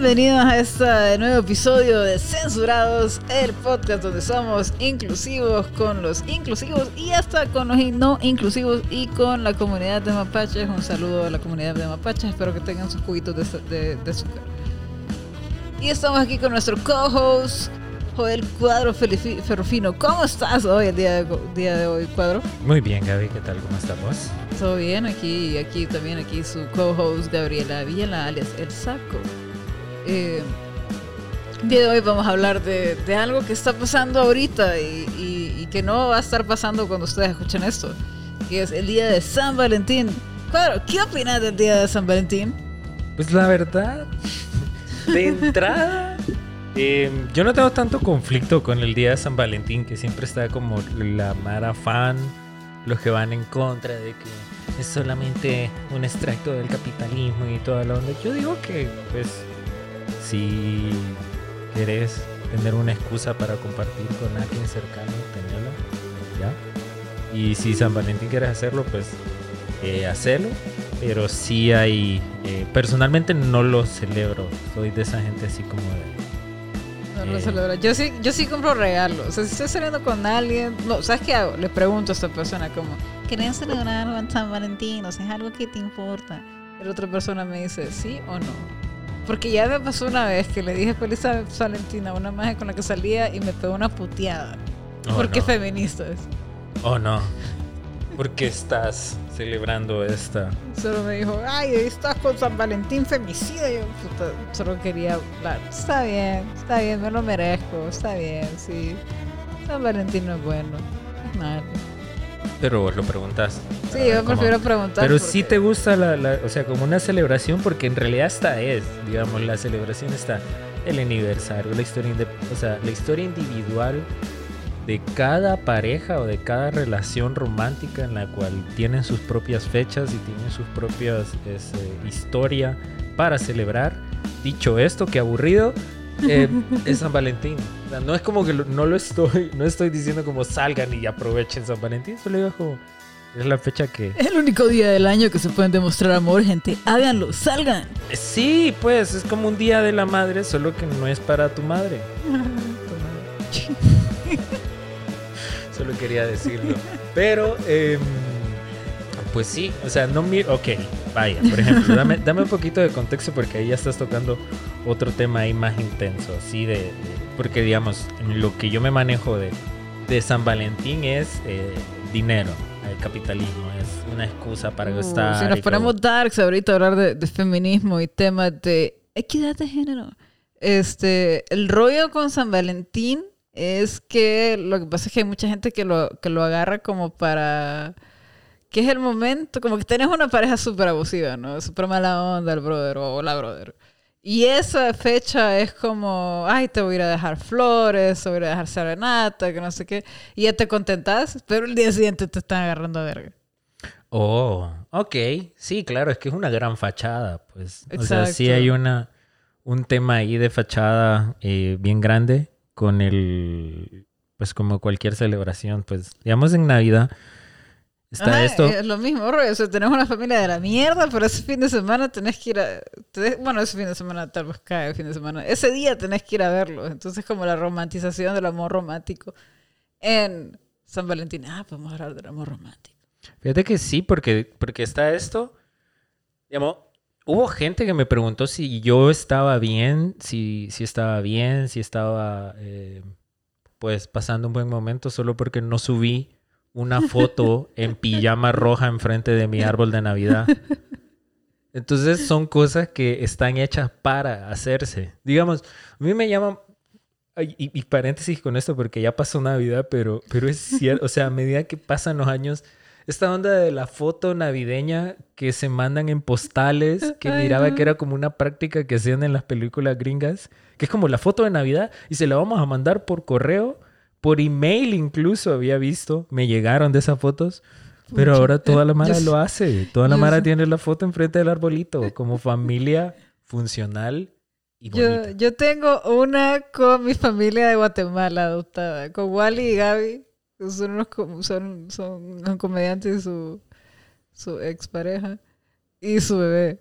Bienvenidos a este nuevo episodio de Censurados, el podcast donde somos inclusivos con los inclusivos y hasta con los no inclusivos y con la comunidad de mapaches. Un saludo a la comunidad de mapaches, espero que tengan sus juguitos de, de azúcar. Y estamos aquí con nuestro co-host, Joel Cuadro Ferrufino. ¿Cómo estás hoy, el día de, día de hoy, Cuadro? Muy bien, Gaby, ¿qué tal? ¿Cómo estamos? Todo bien, aquí, aquí también, aquí su co-host Gabriela Villela, alias El Saco. Eh, el día de hoy vamos a hablar de, de algo que está pasando ahorita y, y, que no va a estar pasando cuando ustedes escuchen esto, que es el día de San Valentín. Cuadro, ¿qué opinas del día de San Valentín? Pues la verdad, de entrada Em, yo no tengo tanto conflicto con el día de San Valentín, que siempre está como la mara fan, los que van en contra de que es solamente un extracto del capitalismo y toda la onda. Yo digo que, pues, si querés tener una excusa para compartir con alguien cercano, tenerla, ¿ya? Y si San Valentín quieres hacerlo, pues, eh, hacerlo. Pero sí hay, eh, personalmente no lo celebro. Soy de esa gente así como de yo sí, yo sí compro regalos. O sea, si estoy saliendo con alguien, no, ¿sabes qué hago? Le pregunto a esta persona como, ¿querés celebrar algo en San Valentín? O sea, es algo que te importa. La otra persona me dice, ¿sí o no? Porque ya me pasó una vez que le dije feliz San Valentín a una magia con la que salía y me pegó una puteada. Oh, porque feminista es. Oh, no. ¿Por qué estás celebrando esta? Solo me dijo, ay, estás con San Valentín femicida. Yo solo quería hablar. Está bien, está bien, me lo merezco. Está bien, sí. San Valentín no es bueno. Es malo. Pero vos lo preguntas. Sí, yo prefiero preguntar. Pero sí te gusta la, o sea, como una celebración, porque en realidad esta es, digamos, la celebración está el aniversario, la historia, o sea, la historia individual de cada pareja o de cada relación romántica en la cual tienen sus propias fechas y tienen sus propias este, historia para celebrar. Dicho esto, qué aburrido. Eh, es San Valentín. no es como que no lo estoy, no estoy diciendo como salgan y aprovechen San Valentín, solo digo como es la fecha que. Es el único día del año que se pueden demostrar amor, gente. Háganlo, salgan. Sí, pues es como un día de la madre, solo que no es para tu madre. Solo quería decirlo. Pero, em, pues sí, o sea, no mi... Ok, vaya, por ejemplo, dame, dame un poquito de contexto porque ahí ya estás tocando otro tema ahí más intenso, así de... porque, digamos, lo que yo me manejo de, de San Valentín es eh, dinero el capitalismo es una excusa para uh, gastar. Si nos ponemos darks ahorita a hablar de, de, feminismo y temas de equidad de género, este, el rollo con San Valentín es que lo que pasa es que hay mucha gente que lo, que lo agarra como para... Que es el momento, como que tenés una pareja súper abusiva, ¿no? Súper mala onda el brother o la brother. Y esa fecha es como, ay, te voy a ir a dejar flores, te voy a ir a dejar serenata, que no sé qué. Y ya te contentas, pero el día siguiente te están agarrando a verga. Oh, ok. Sí, claro, es que es una gran fachada, pues. Exacto. O sea, sí hay una, un tema ahí de fachada eh, bien grande con el, pues como cualquier celebración, pues digamos en Navidad. Está esto. Es lo mismo, o sea, tenemos una familia de la mierda, pero ese fin de semana tenés que ir a... bueno, ese fin de semana tal vez cae el fin de semana. Ese día tenés que ir a verlo. Entonces, como la romantización del amor romántico en San Valentín. Ah, podemos hablar del amor romántico. Fíjate que sí, porque, porque está esto. Digamos, hubo gente que me preguntó si yo estaba bien, si, si estaba bien, si estaba eh, pues pasando un buen momento solo porque no subí una foto en pijama roja enfrente de mi árbol de Navidad. Entonces son cosas que están hechas para hacerse. Digamos, a mí me llaman, y, y paréntesis con esto porque ya pasó Navidad, pero, pero es cierto, o sea, a medida que pasan los años, esta onda de la foto navideña que se mandan en postales, que miraba que era como una práctica que hacían en las películas gringas, que es como la foto de Navidad y se la vamos a mandar por correo, por email incluso había visto, me llegaron de esas fotos. Pero ahora toda la Mara lo hace. Toda la Mara tiene la foto enfrente del arbolito, como familia funcional y bonita. Yo, yo tengo una con mi familia de Guatemala adoptada, con Wally y Gaby. Son unos son, son comediantes y su, su expareja y su bebé.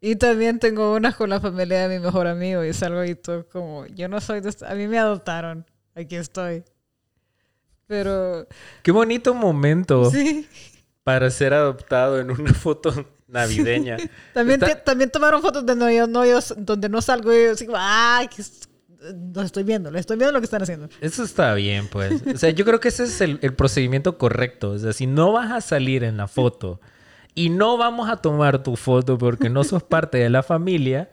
Y también tengo unas con la familia de mi mejor amigo y salgo y todo como, yo no soy de... A mí me adoptaron, aquí estoy. Pero, Qué bonito momento sí. para ser adoptado en una foto navideña. También, Está- también tomaron fotos de novios, novios donde no salgo y yo como, ah, que lo estoy viendo, lo estoy viendo lo que están haciendo. Eso está bien, pues. O sea, yo creo que ese es el, el procedimiento correcto. O sea, si no vas a salir en la foto y no vamos a tomar tu foto porque no sos parte de la familia,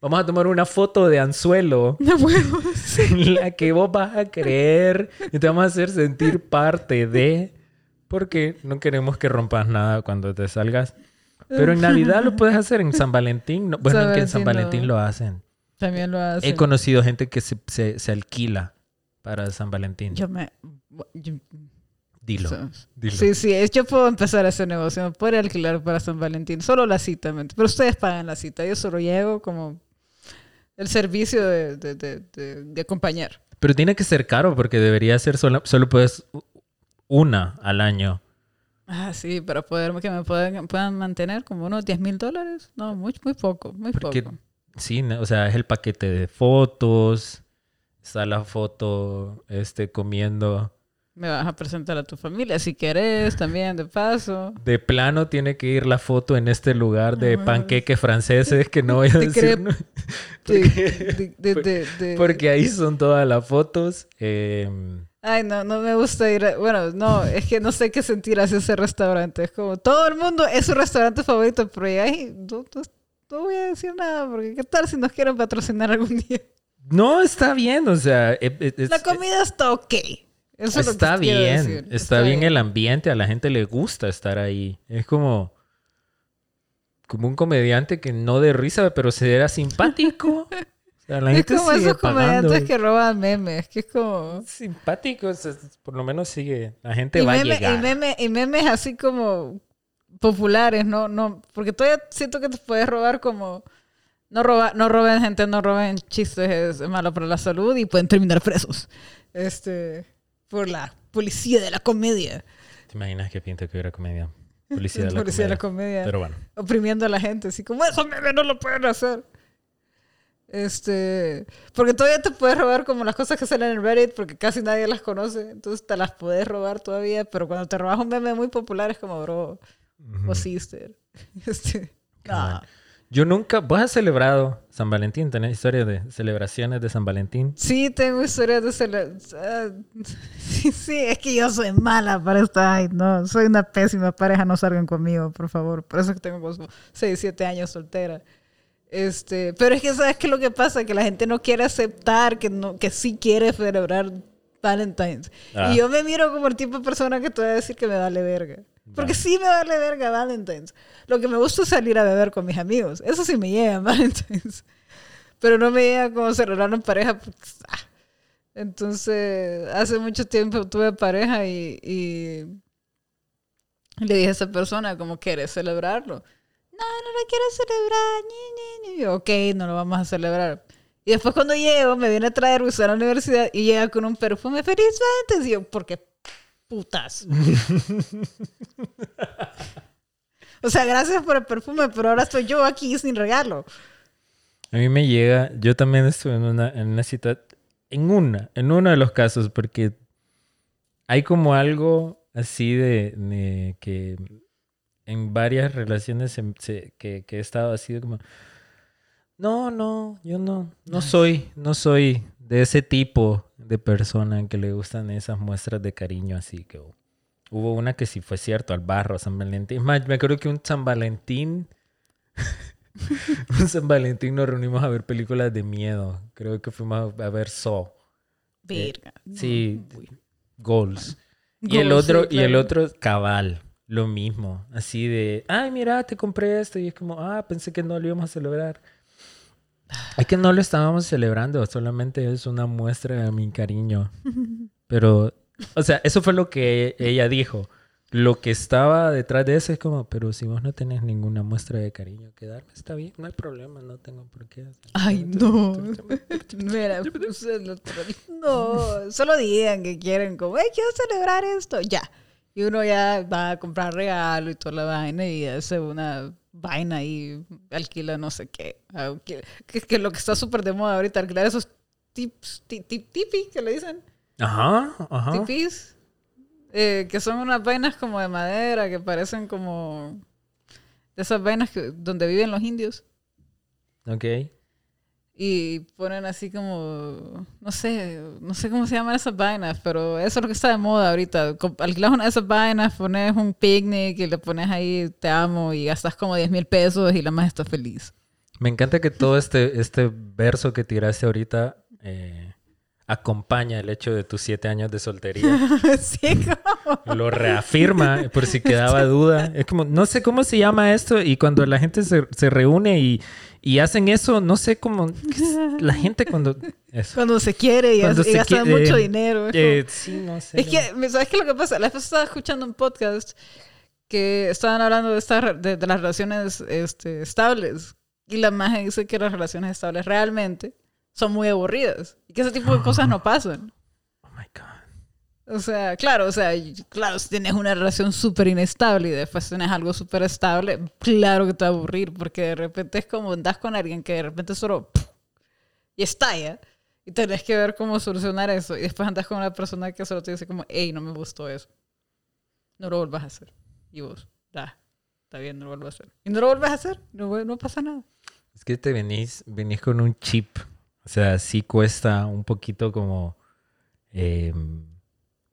vamos a tomar una foto de anzuelo No puedo. en la que vos vas a creer y te vamos a hacer sentir parte de... Porque no queremos que rompas nada cuando te salgas. Pero en Navidad lo puedes hacer, en San Valentín. no- bueno, que en San Valentín Valentín no. lo hacen. También lo hacen. He conocido gente que se, se- se alquila para San Valentín. Yo me... yo- Dilo. so- dilo. Sí, sí, yo puedo empezar ese negocio, me puedo alquilar para San Valentín, solo la cita, pero ustedes pagan la cita, yo solo llego como el servicio de, de, de, de- acompañar. Pero tiene que ser caro porque debería ser solo, solo puedes una al año. Ah, sí, para poder que me puedan, puedan mantener como unos 10 mil dólares. No, muy, muy poco, muy Porque, poco. sí, o sea, es el paquete de fotos. Está la foto este, comiendo. Me vas a presentar a tu familia si querés también, de paso. De plano tiene que ir la foto en este lugar de panqueques franceses que no voy a De decir. ¿no? De- Porque- de- Porque ahí son todas las fotos. Eh, Ay, no, no me gusta ir. a- Bueno, no, es que no sé qué sentir hacia ese restaurante. Es como todo el mundo es su restaurante favorito, pero ahí no, no- no voy a decir nada, porque ¿qué tal si nos quieren patrocinar algún día? no, está bien, o sea, e- e- es- La comida está ok. Eso es lo que está bien, decir. está, bien, el ambiente, a la gente le gusta estar ahí. Es como como un comediante que no de risa, pero se era simpático. O sea, la Es gente como esos pagando. comediantes que roban memes, que es como... Simpático, o sea, por lo menos sigue, la gente Y, va a meme- llegar. y, meme- y memes así como populares, ¿no? no Porque todavía siento que te puedes robar como... No, roba, no roben gente, no roben chistes, es malo para la salud y pueden terminar presos. Este, por la policía de la comedia. ¿Te imaginas qué pinta que hubiera comedia? Policía de la policía de la comedia. comedia. Pero bueno. oprimiendo a la gente, así como esos memes no lo pueden hacer. Este, porque todavía te puedes robar como las cosas que salen en Reddit porque casi nadie las conoce, entonces te las puedes robar todavía, pero cuando te robas un meme muy popular es como, bro, Ujú. o sister. Este, Cabal. Yo nunca, vos has celebrado San Valentín, tenés historias de celebraciones de San Valentín. Sí, tengo historias de cele- ah, sí, sí, es que yo soy mala para esta. Ay, no, soy una pésima pareja. No salgan conmigo, por favor. Por eso que tengo como 6, 7 años soltera. Este, pero es que sabes que lo que pasa que la gente no quiere aceptar que no que sí quiere celebrar Valentine's. Ah. Y yo me miro como el tipo de persona que te voy a decir que me vale verga. Porque sí me vale verga Valentine's. Lo que me gusta es salir a beber con mis amigos. Eso sí me llega Valentine's. Pero no me llega como celebrar en pareja. porque, ah. Entonces, hace mucho tiempo tuve pareja y, y le dije a esa persona como, ¿quieres celebrarlo? No, no lo quiero celebrar. Ni, ni, ni. Ok, no lo vamos a celebrar. Y después cuando llego, me viene a traer Luis a la universidad y llega con un perfume feliz Valentine's. Y yo, ¿por qué putas? o sea, gracias por el perfume, pero ahora estoy yo aquí sin regalo. A mí me llega, yo también estuve en una, en una cita, en una, en uno de los casos, porque hay como algo así de, de que en varias relaciones se- se- que, que he estado así de como, no, no, yo no, no soy, no soy de ese tipo de persona que le gustan esas muestras de cariño así que hubo una que sí fue cierto, al barro, San Valentín. Es más, me acuerdo que un San Valentín un San Valentín nos reunimos a ver películas de miedo. Creo que fuimos a, ver Saw, Verga. sí. No, uy. Goals. Y el otro, sí, y el otro cabal, lo mismo. Así de, ay, mira, te compré esto. Y es como, ah, pensé que no lo íbamos a celebrar. Es que no lo estábamos celebrando, solamente es una muestra de mi cariño. Pero, o sea, eso fue lo que ella dijo. Lo que estaba detrás de eso es como, pero si vos no tenés ninguna muestra de cariño que darme, está bien, no hay problema, no tengo por qué. hacer- Ay, no. Mira, No, solo digan que quieren, como, hey, quiero celebrar esto. Ya. Y uno ya va a comprar regalo y toda la vaina y hace una vaina y alquila no sé qué. Que, que, lo que está súper de moda ahorita, alquilar esos tips, tip, tipi que le dicen. Ajá, ajá. Tipis. Eh, que son unas vainas como de madera que parecen como de esas vainas que, donde viven los indios. Ok. Y ponen así como, no sé, no sé cómo se llaman esas vainas, pero eso es lo que está de moda ahorita. Alquilas una de esas vainas, pones un picnic y le pones ahí te amo y gastas como 10 mil pesos y la más está feliz. Me encanta que todo este, este verso que tiraste ahorita eh, acompaña el hecho de tus siete años de soltería. sí, como... Lo reafirma, por si quedaba duda. Es como, no sé cómo se llama esto, y cuando la gente se, se reúne y, y, hacen eso, no sé cómo. La gente cuando. Cuando se quiere y, gasta mucho dinero. Eh, sí, no sé. Es que, ¿sabes qué es lo que pasa? La vez estaba escuchando un podcast que estaban hablando de, esta, de, de las relaciones este, estables. Y la magia dice que las relaciones estables realmente son muy aburridas y que ese tipo de cosas no pasan. Oh my God. O sea, claro, o sea, claro, si tienes una relación súper inestable y después tienes algo súper estable, claro que te va a aburrir porque de repente es como andas con alguien que de repente solo y estalla y tenés que ver cómo solucionar eso y después andas con una persona que solo te dice como, hey, no me gustó eso. No lo vuelvas a hacer. Y vos, da, está bien, no lo vuelvas a hacer. Y no lo vuelvas a hacer, no, no pasa nada. Es que te venís, venís con un chip o sea, sí cuesta un poquito como... Em,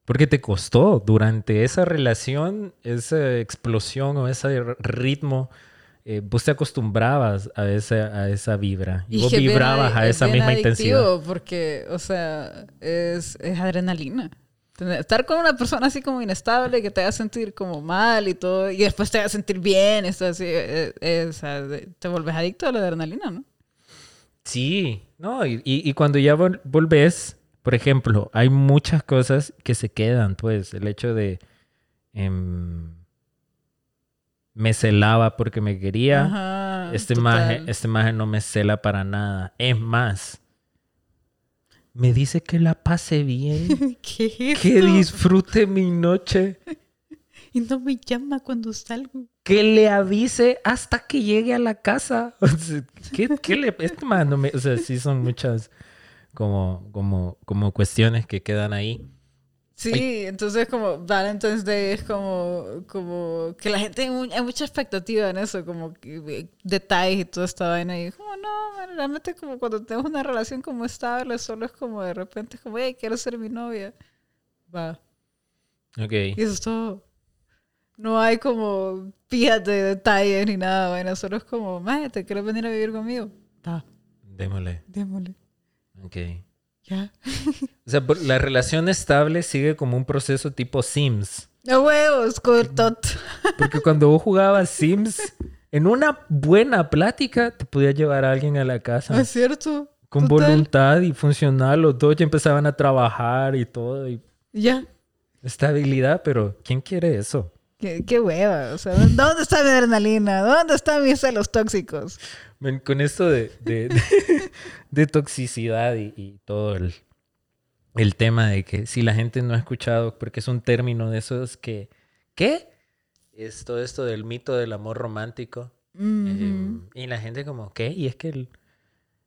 porque te costó durante esa relación, esa explosión o ese ritmo, eh, vos te acostumbrabas a esa, a esa vibra y, vos vibrabas a esa misma intensidad. Porque, o sea, es, es adrenalina. Estar con una persona así como inestable que te haga sentir como mal y todo, y después te haga sentir bien, es así, eh, eh, te vuelves adicto a la adrenalina, ¿no? Sí, no, y, cuando ya volvés, por ejemplo, hay muchas cosas que se quedan, pues, el hecho de em, me celaba porque me quería, este imagen, este no me cela para nada. Es más, me dice que la pase bien, que disfrute mi noche. Y no me llama cuando salgo que le avise hasta que llegue a la casa. ¿qué, le, este o sea, sí son muchas como, como, como cuestiones que quedan ahí. Sí, entonces como Valentine's Day es como, como que la gente hay, mucha expectativa en eso, como que, detalles y toda esta vaina. Y como, no, realmente como cuando tenemos una relación como estable, solo es como de repente, como, hey, quiero ser mi novia. Va. Ok. Y eso es todo. No hay como fíjate detalles ni nada, bueno, solo es como, mae, ¿te quieres venir a vivir conmigo? Ta. Démosle. Démosle. Ok. Ya. o sea, la relación estable sigue como un proceso tipo Sims. A huevos, cortot. Porque cuando vos jugabas Sims, en una buena plática te podías llevar a alguien a la casa. Es cierto. Con voluntad y funcional, los dos ya empezaban a trabajar y todo. Y... Ya. Estabilidad, pero ¿quién quiere eso? Qué, hueva. O sea, ¿dónde está mi adrenalina? ¿Dónde están mis celos tóxicos? Con esto de, de, toxicidad y, todo el, el, tema de que si la gente no ha escuchado, porque es un término de esos que. ¿Qué? Es todo esto del mito del amor romántico. Em, y la gente, como, ¿qué? Y es que el,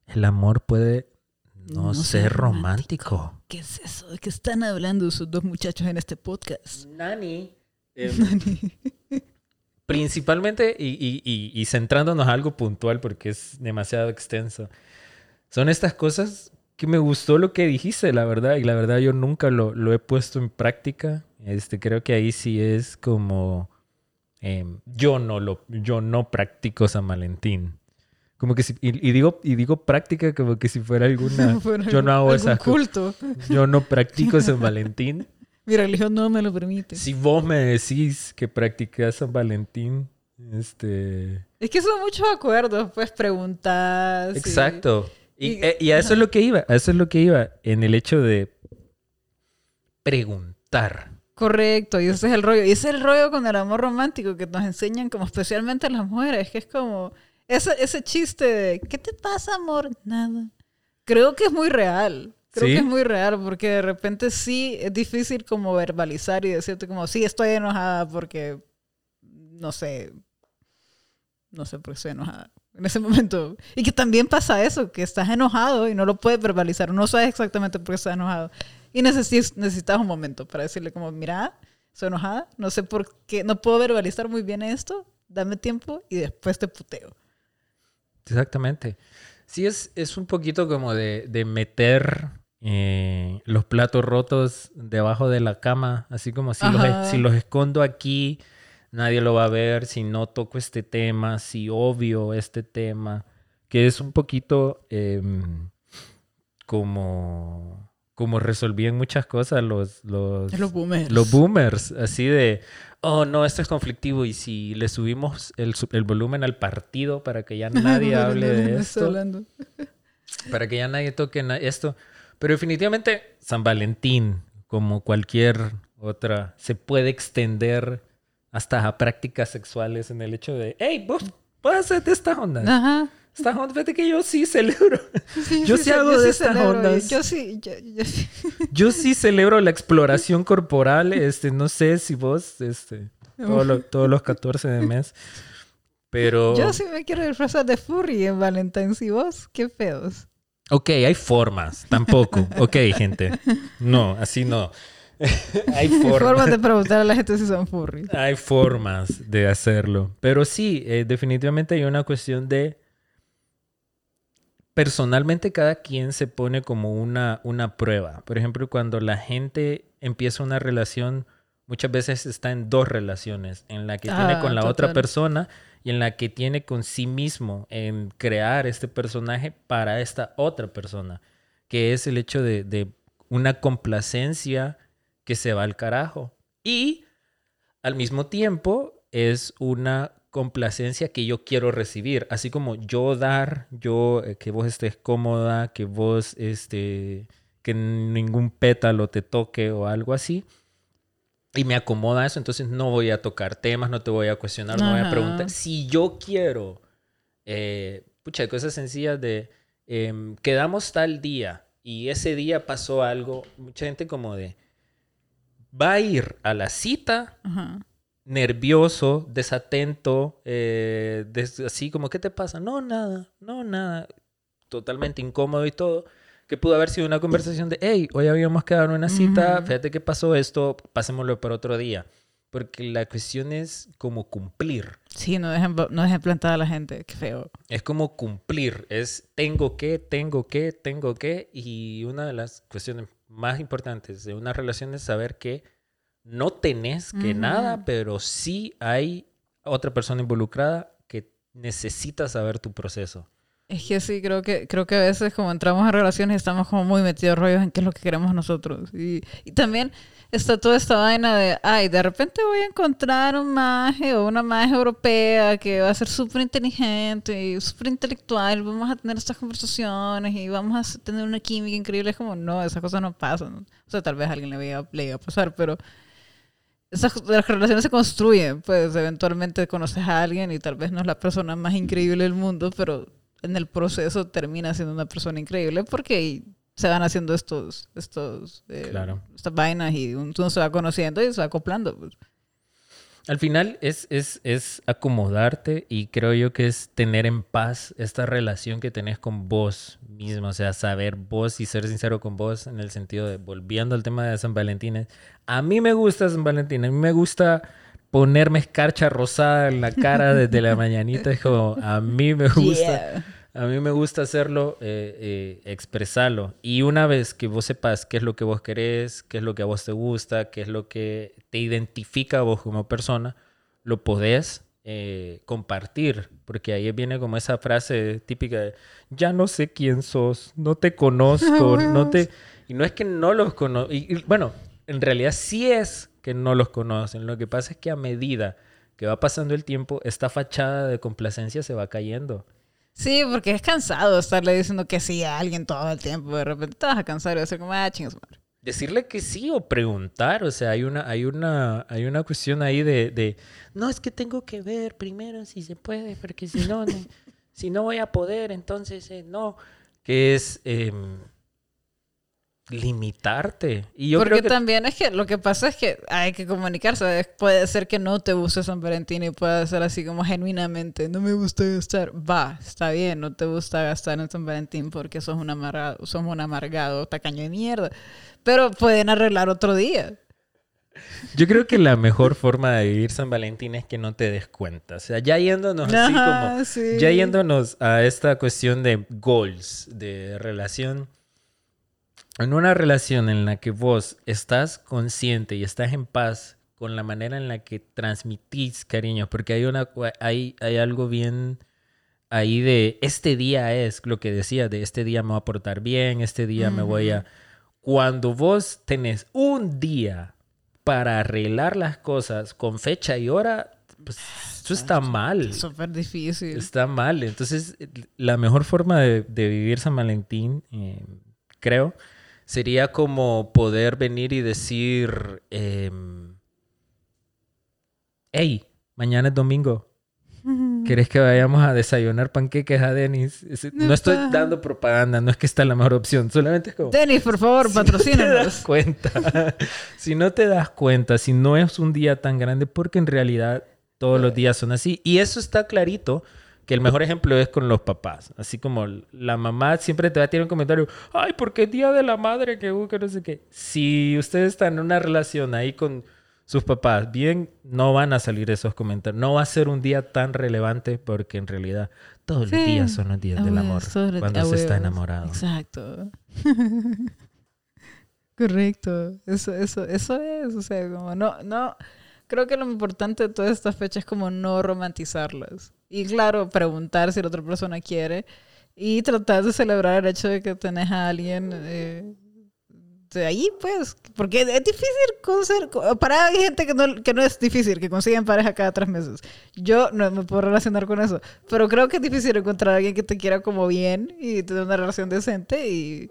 el amor puede no, ser romántico. romántico. ¿Qué es eso? ¿De qué están hablando esos dos muchachos en este podcast? Nani. Em, principalmente, y, centrándonos a algo puntual porque es demasiado extenso, son estas cosas que me gustó lo que dijiste, la verdad, y la verdad yo nunca lo, he puesto en práctica. Este, creo que ahí sí es como... Em, yo no lo yo no practico San Valentín. Como que si, y, digo y digo práctica como que si fuera alguna yo no hago esa culto. Yo no practico San Valentín mi religión no me lo permite. Si vos me decís que practicas San Valentín, este... Es que son muchos acuerdos, pues preguntas. Exacto. Y, eh, y, a eso es lo que iba, a eso es lo que iba, en el hecho de preguntar. Correcto, y ese es el rollo. Y ese es el rollo con el amor romántico que nos enseñan como especialmente las mujeres, que es como ese, ese chiste de, ¿qué te pasa, amor? Nada. Creo que es muy real. Creo que es muy real porque de repente sí es difícil como verbalizar y decirte como, sí, estoy enojada porque, no sé, no sé por qué estoy enojada en ese momento. Y que también pasa eso, que estás enojado y no lo puedes verbalizar, no sabes exactamente por qué estás enojado. Y necesitas, necesitas un momento para decirle como, mira, estoy enojada, no sé por qué, no puedo verbalizar muy bien esto, dame tiempo y después te puteo. Exactamente. Sí, es, es un poquito como de, de meter eh, los platos rotos debajo de la cama, así como si los, Ajá. si los escondo aquí, nadie lo va a ver, si no toco este tema, si obvio este tema, que es un poquito em, como, como resolvían muchas cosas los, los, boomers. los boomers, así de, oh no, esto es conflictivo y si le subimos el, el volumen al partido para que ya nadie hable de esto, para que ya nadie toque esto. Pero definitivamente San Valentín, como cualquier otra, se puede extender hasta a prácticas sexuales en el hecho de, hey, vos, hacete estas ondas. Ajá. Estas ondas, fíjate que yo sí celebro. Yo sí ce- hago de sí estas celebro, ondas. Yo sí, yo, yo sí. Yo sí celebro la exploración corporal. Este, no sé si vos, este, todo lo- todos los 14 de mes. Pero. Yo sí me quiero disfrazar de furry en Valentine's y vos, qué feos. Ok, hay formas. Tampoco. Ok, gente. No, así no. hay Formas formas. de preguntar a la gente si son furry. Hay formas de hacerlo. Pero sí, eh, definitivamente hay una cuestión de. Personalmente, cada quien se pone como una, una prueba. Por ejemplo, cuando la gente empieza una relación, muchas veces está en dos relaciones: en la que tiene Ah, con la otra persona y en la que tiene con sí mismo en crear este personaje para esta otra persona. Que es el hecho de, una complacencia que se va al carajo. Y al mismo tiempo es una complacencia que yo quiero recibir, así como yo dar, yo eh, que vos estés cómoda, que vos este que ningún pétalo te toque o algo así. Y me acomoda eso, entonces no voy a tocar temas, no te voy a cuestionar, no voy a Ajá. preguntar. Si yo quiero, eh, pucha, cosas sencillas de em, quedamos tal día y ese día pasó algo, mucha gente como de va a ir a la cita Ajá. nervioso, desatento, eh, des- así como, ¿qué te pasa? No, nada, no, nada. Totalmente incómodo y todo. Que pudo haber sido una conversación de, hey, hoy habíamos quedado en una cita, Ujú. fíjate que pasó esto, pasémoslo para otro día. Porque la cuestión es como cumplir. Sí, no dejen, no dejen plantada a la gente, qué feo. Es como cumplir, es tengo que, tengo que, tengo que. Y una de las cuestiones más importantes de una relación es saber que no tenés que nada, pero sí hay otra persona involucrada que necesita saber tu proceso. Es que sí, creo que, creo que a veces como entramos en relaciones estamos como muy metidos rollos en qué es lo que queremos nosotros. Y, y también está toda esta vaina de, ay, de repente voy a encontrar un maje o una maje europea que va a ser súper inteligente y súper intelectual, vamos a tener estas conversaciones y vamos a tener una química increíble. Es como, no, esas cosas no pasan. O sea, tal vez alguien le iba, le iba a pasar, pero esas las relaciones se construyen, pues eventualmente conoces a alguien y tal vez no es la persona más increíble del mundo, pero en el proceso termina siendo una persona increíble porque se van haciendo estos, estos, eh, Claro. estas vainas y uno se va conociendo y se va acoplando. pues. Al final es, es, es acomodarte y creo yo que es tener en paz esta relación que tenés con vos mismo, o sea, saber vos y ser sincero con vos en el sentido de, volviendo al tema de San Valentín, a mí me gusta San Valentín, a mí me gusta ponerme escarcha rosada en la cara desde la mañanita, es como, a mí me gusta. Yeah. A mí me gusta hacerlo, eh, eh, expresarlo. Y una vez que vos sepas qué es lo que vos querés, qué es lo que a vos te gusta, qué es lo que te identifica a vos como persona, lo podés eh, compartir. Porque ahí viene como esa frase típica de, ya no sé quién sos, no te conozco, no te... Y no es que no los conozco. Y, y, bueno, en realidad sí es que no los conocen. Lo que pasa es que a medida que va pasando el tiempo, esta fachada de complacencia se va cayendo. Sí, porque es cansado estarle diciendo que sí a alguien todo el tiempo. De repente te vas a cansar ser como, ah, chingas madre. decirle que sí o preguntar, o sea, hay una, hay una, hay una cuestión ahí de, de, no, es que tengo que ver primero si se puede, porque si no, no si no voy a poder, entonces eh, no, que es, eh, limitarte. Y yo Porque creo que también es que lo que pasa es que hay que comunicarse. Puede ser que no te guste San Valentín y puede ser así como genuinamente, no me gusta gastar. Va, está bien, no te gusta gastar en San Valentín porque sos un amargado, sos un amargado tacaño de mierda. Pero pueden arreglar otro día. Yo creo que la mejor forma de vivir San Valentín es que no te des cuenta. O sea, ya yéndonos así Ajá, como. sí. Ya yéndonos a esta cuestión de goals, de relación. En una relación en la que vos estás consciente y estás en paz con la manera en la que transmitís cariño, porque hay, una, hay, hay algo bien ahí de este día es lo que decía, de este día me voy a portar bien, este día me voy a... Cuando vos tenés un día para arreglar las cosas con fecha y hora, pues eso está mal. Es súper difícil. Está mal. Entonces, la mejor forma de, de vivir San Valentín, eh, creo, sería como poder venir y decir, eh, hey, mañana es domingo. ¿Quieres que vayamos a desayunar panqueques a Denis? No estoy dando propaganda, no es que está la mejor opción, solamente es como... Denis, por favor, Si no te das patrocínanos. cuenta, si no te das cuenta, si no es un día tan grande, porque en realidad todos los días son así. Y eso está clarito, que el mejor ejemplo es con los papás. Así como la mamá siempre te va a tirar un comentario, ay, porque día de la madre, que, uh, que no sé qué. Si ustedes están en una relación ahí con sus papás, bien, no van a salir esos comentarios. No va a ser un día tan relevante porque en realidad todos los días son los días A del huevos, amor, sobre- cuando a se está enamorado. Exacto. Correcto. Eso, eso, eso es. O sea, como no, no. Creo que lo importante de todas estas fechas es como no romantizarlas. Y claro, preguntar si la otra persona quiere. Y tratar de celebrar el hecho de que tenés a alguien eh, de ahí, pues. Porque es difícil conseguir. Para hay gente que no, que no es difícil, que consiguen pareja cada tres meses. Yo no me puedo relacionar con eso. Pero creo que es difícil encontrar a alguien que te quiera como bien y tener una relación decente y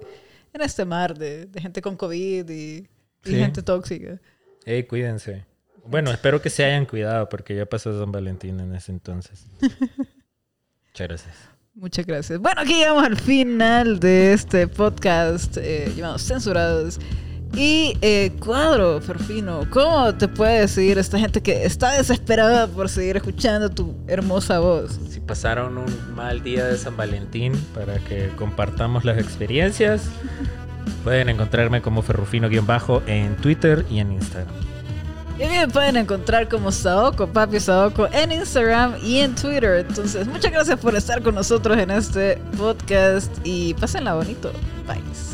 en este mar de, de gente con COVID y, y Sí. gente tóxica. Ey, cuídense. Bueno, espero que se hayan cuidado porque ya pasó San Valentín en ese entonces. Muchas gracias. Muchas gracias. Bueno, aquí llegamos al final de este podcast eh, llamado Censurados. Y eh, Cuadro, Perfino, ¿cómo te puede decir esta gente que está desesperada por seguir escuchando tu hermosa voz? Si pasaron un mal día de San Valentín para que compartamos las experiencias, pueden encontrarme como Ferrufino-bajo en Twitter y en Instagram. Y a me pueden encontrar como Saoko, Papi Saoko, en Instagram y en Twitter. Entonces, muchas gracias por estar con nosotros en este podcast y pásenla bonito. Bye.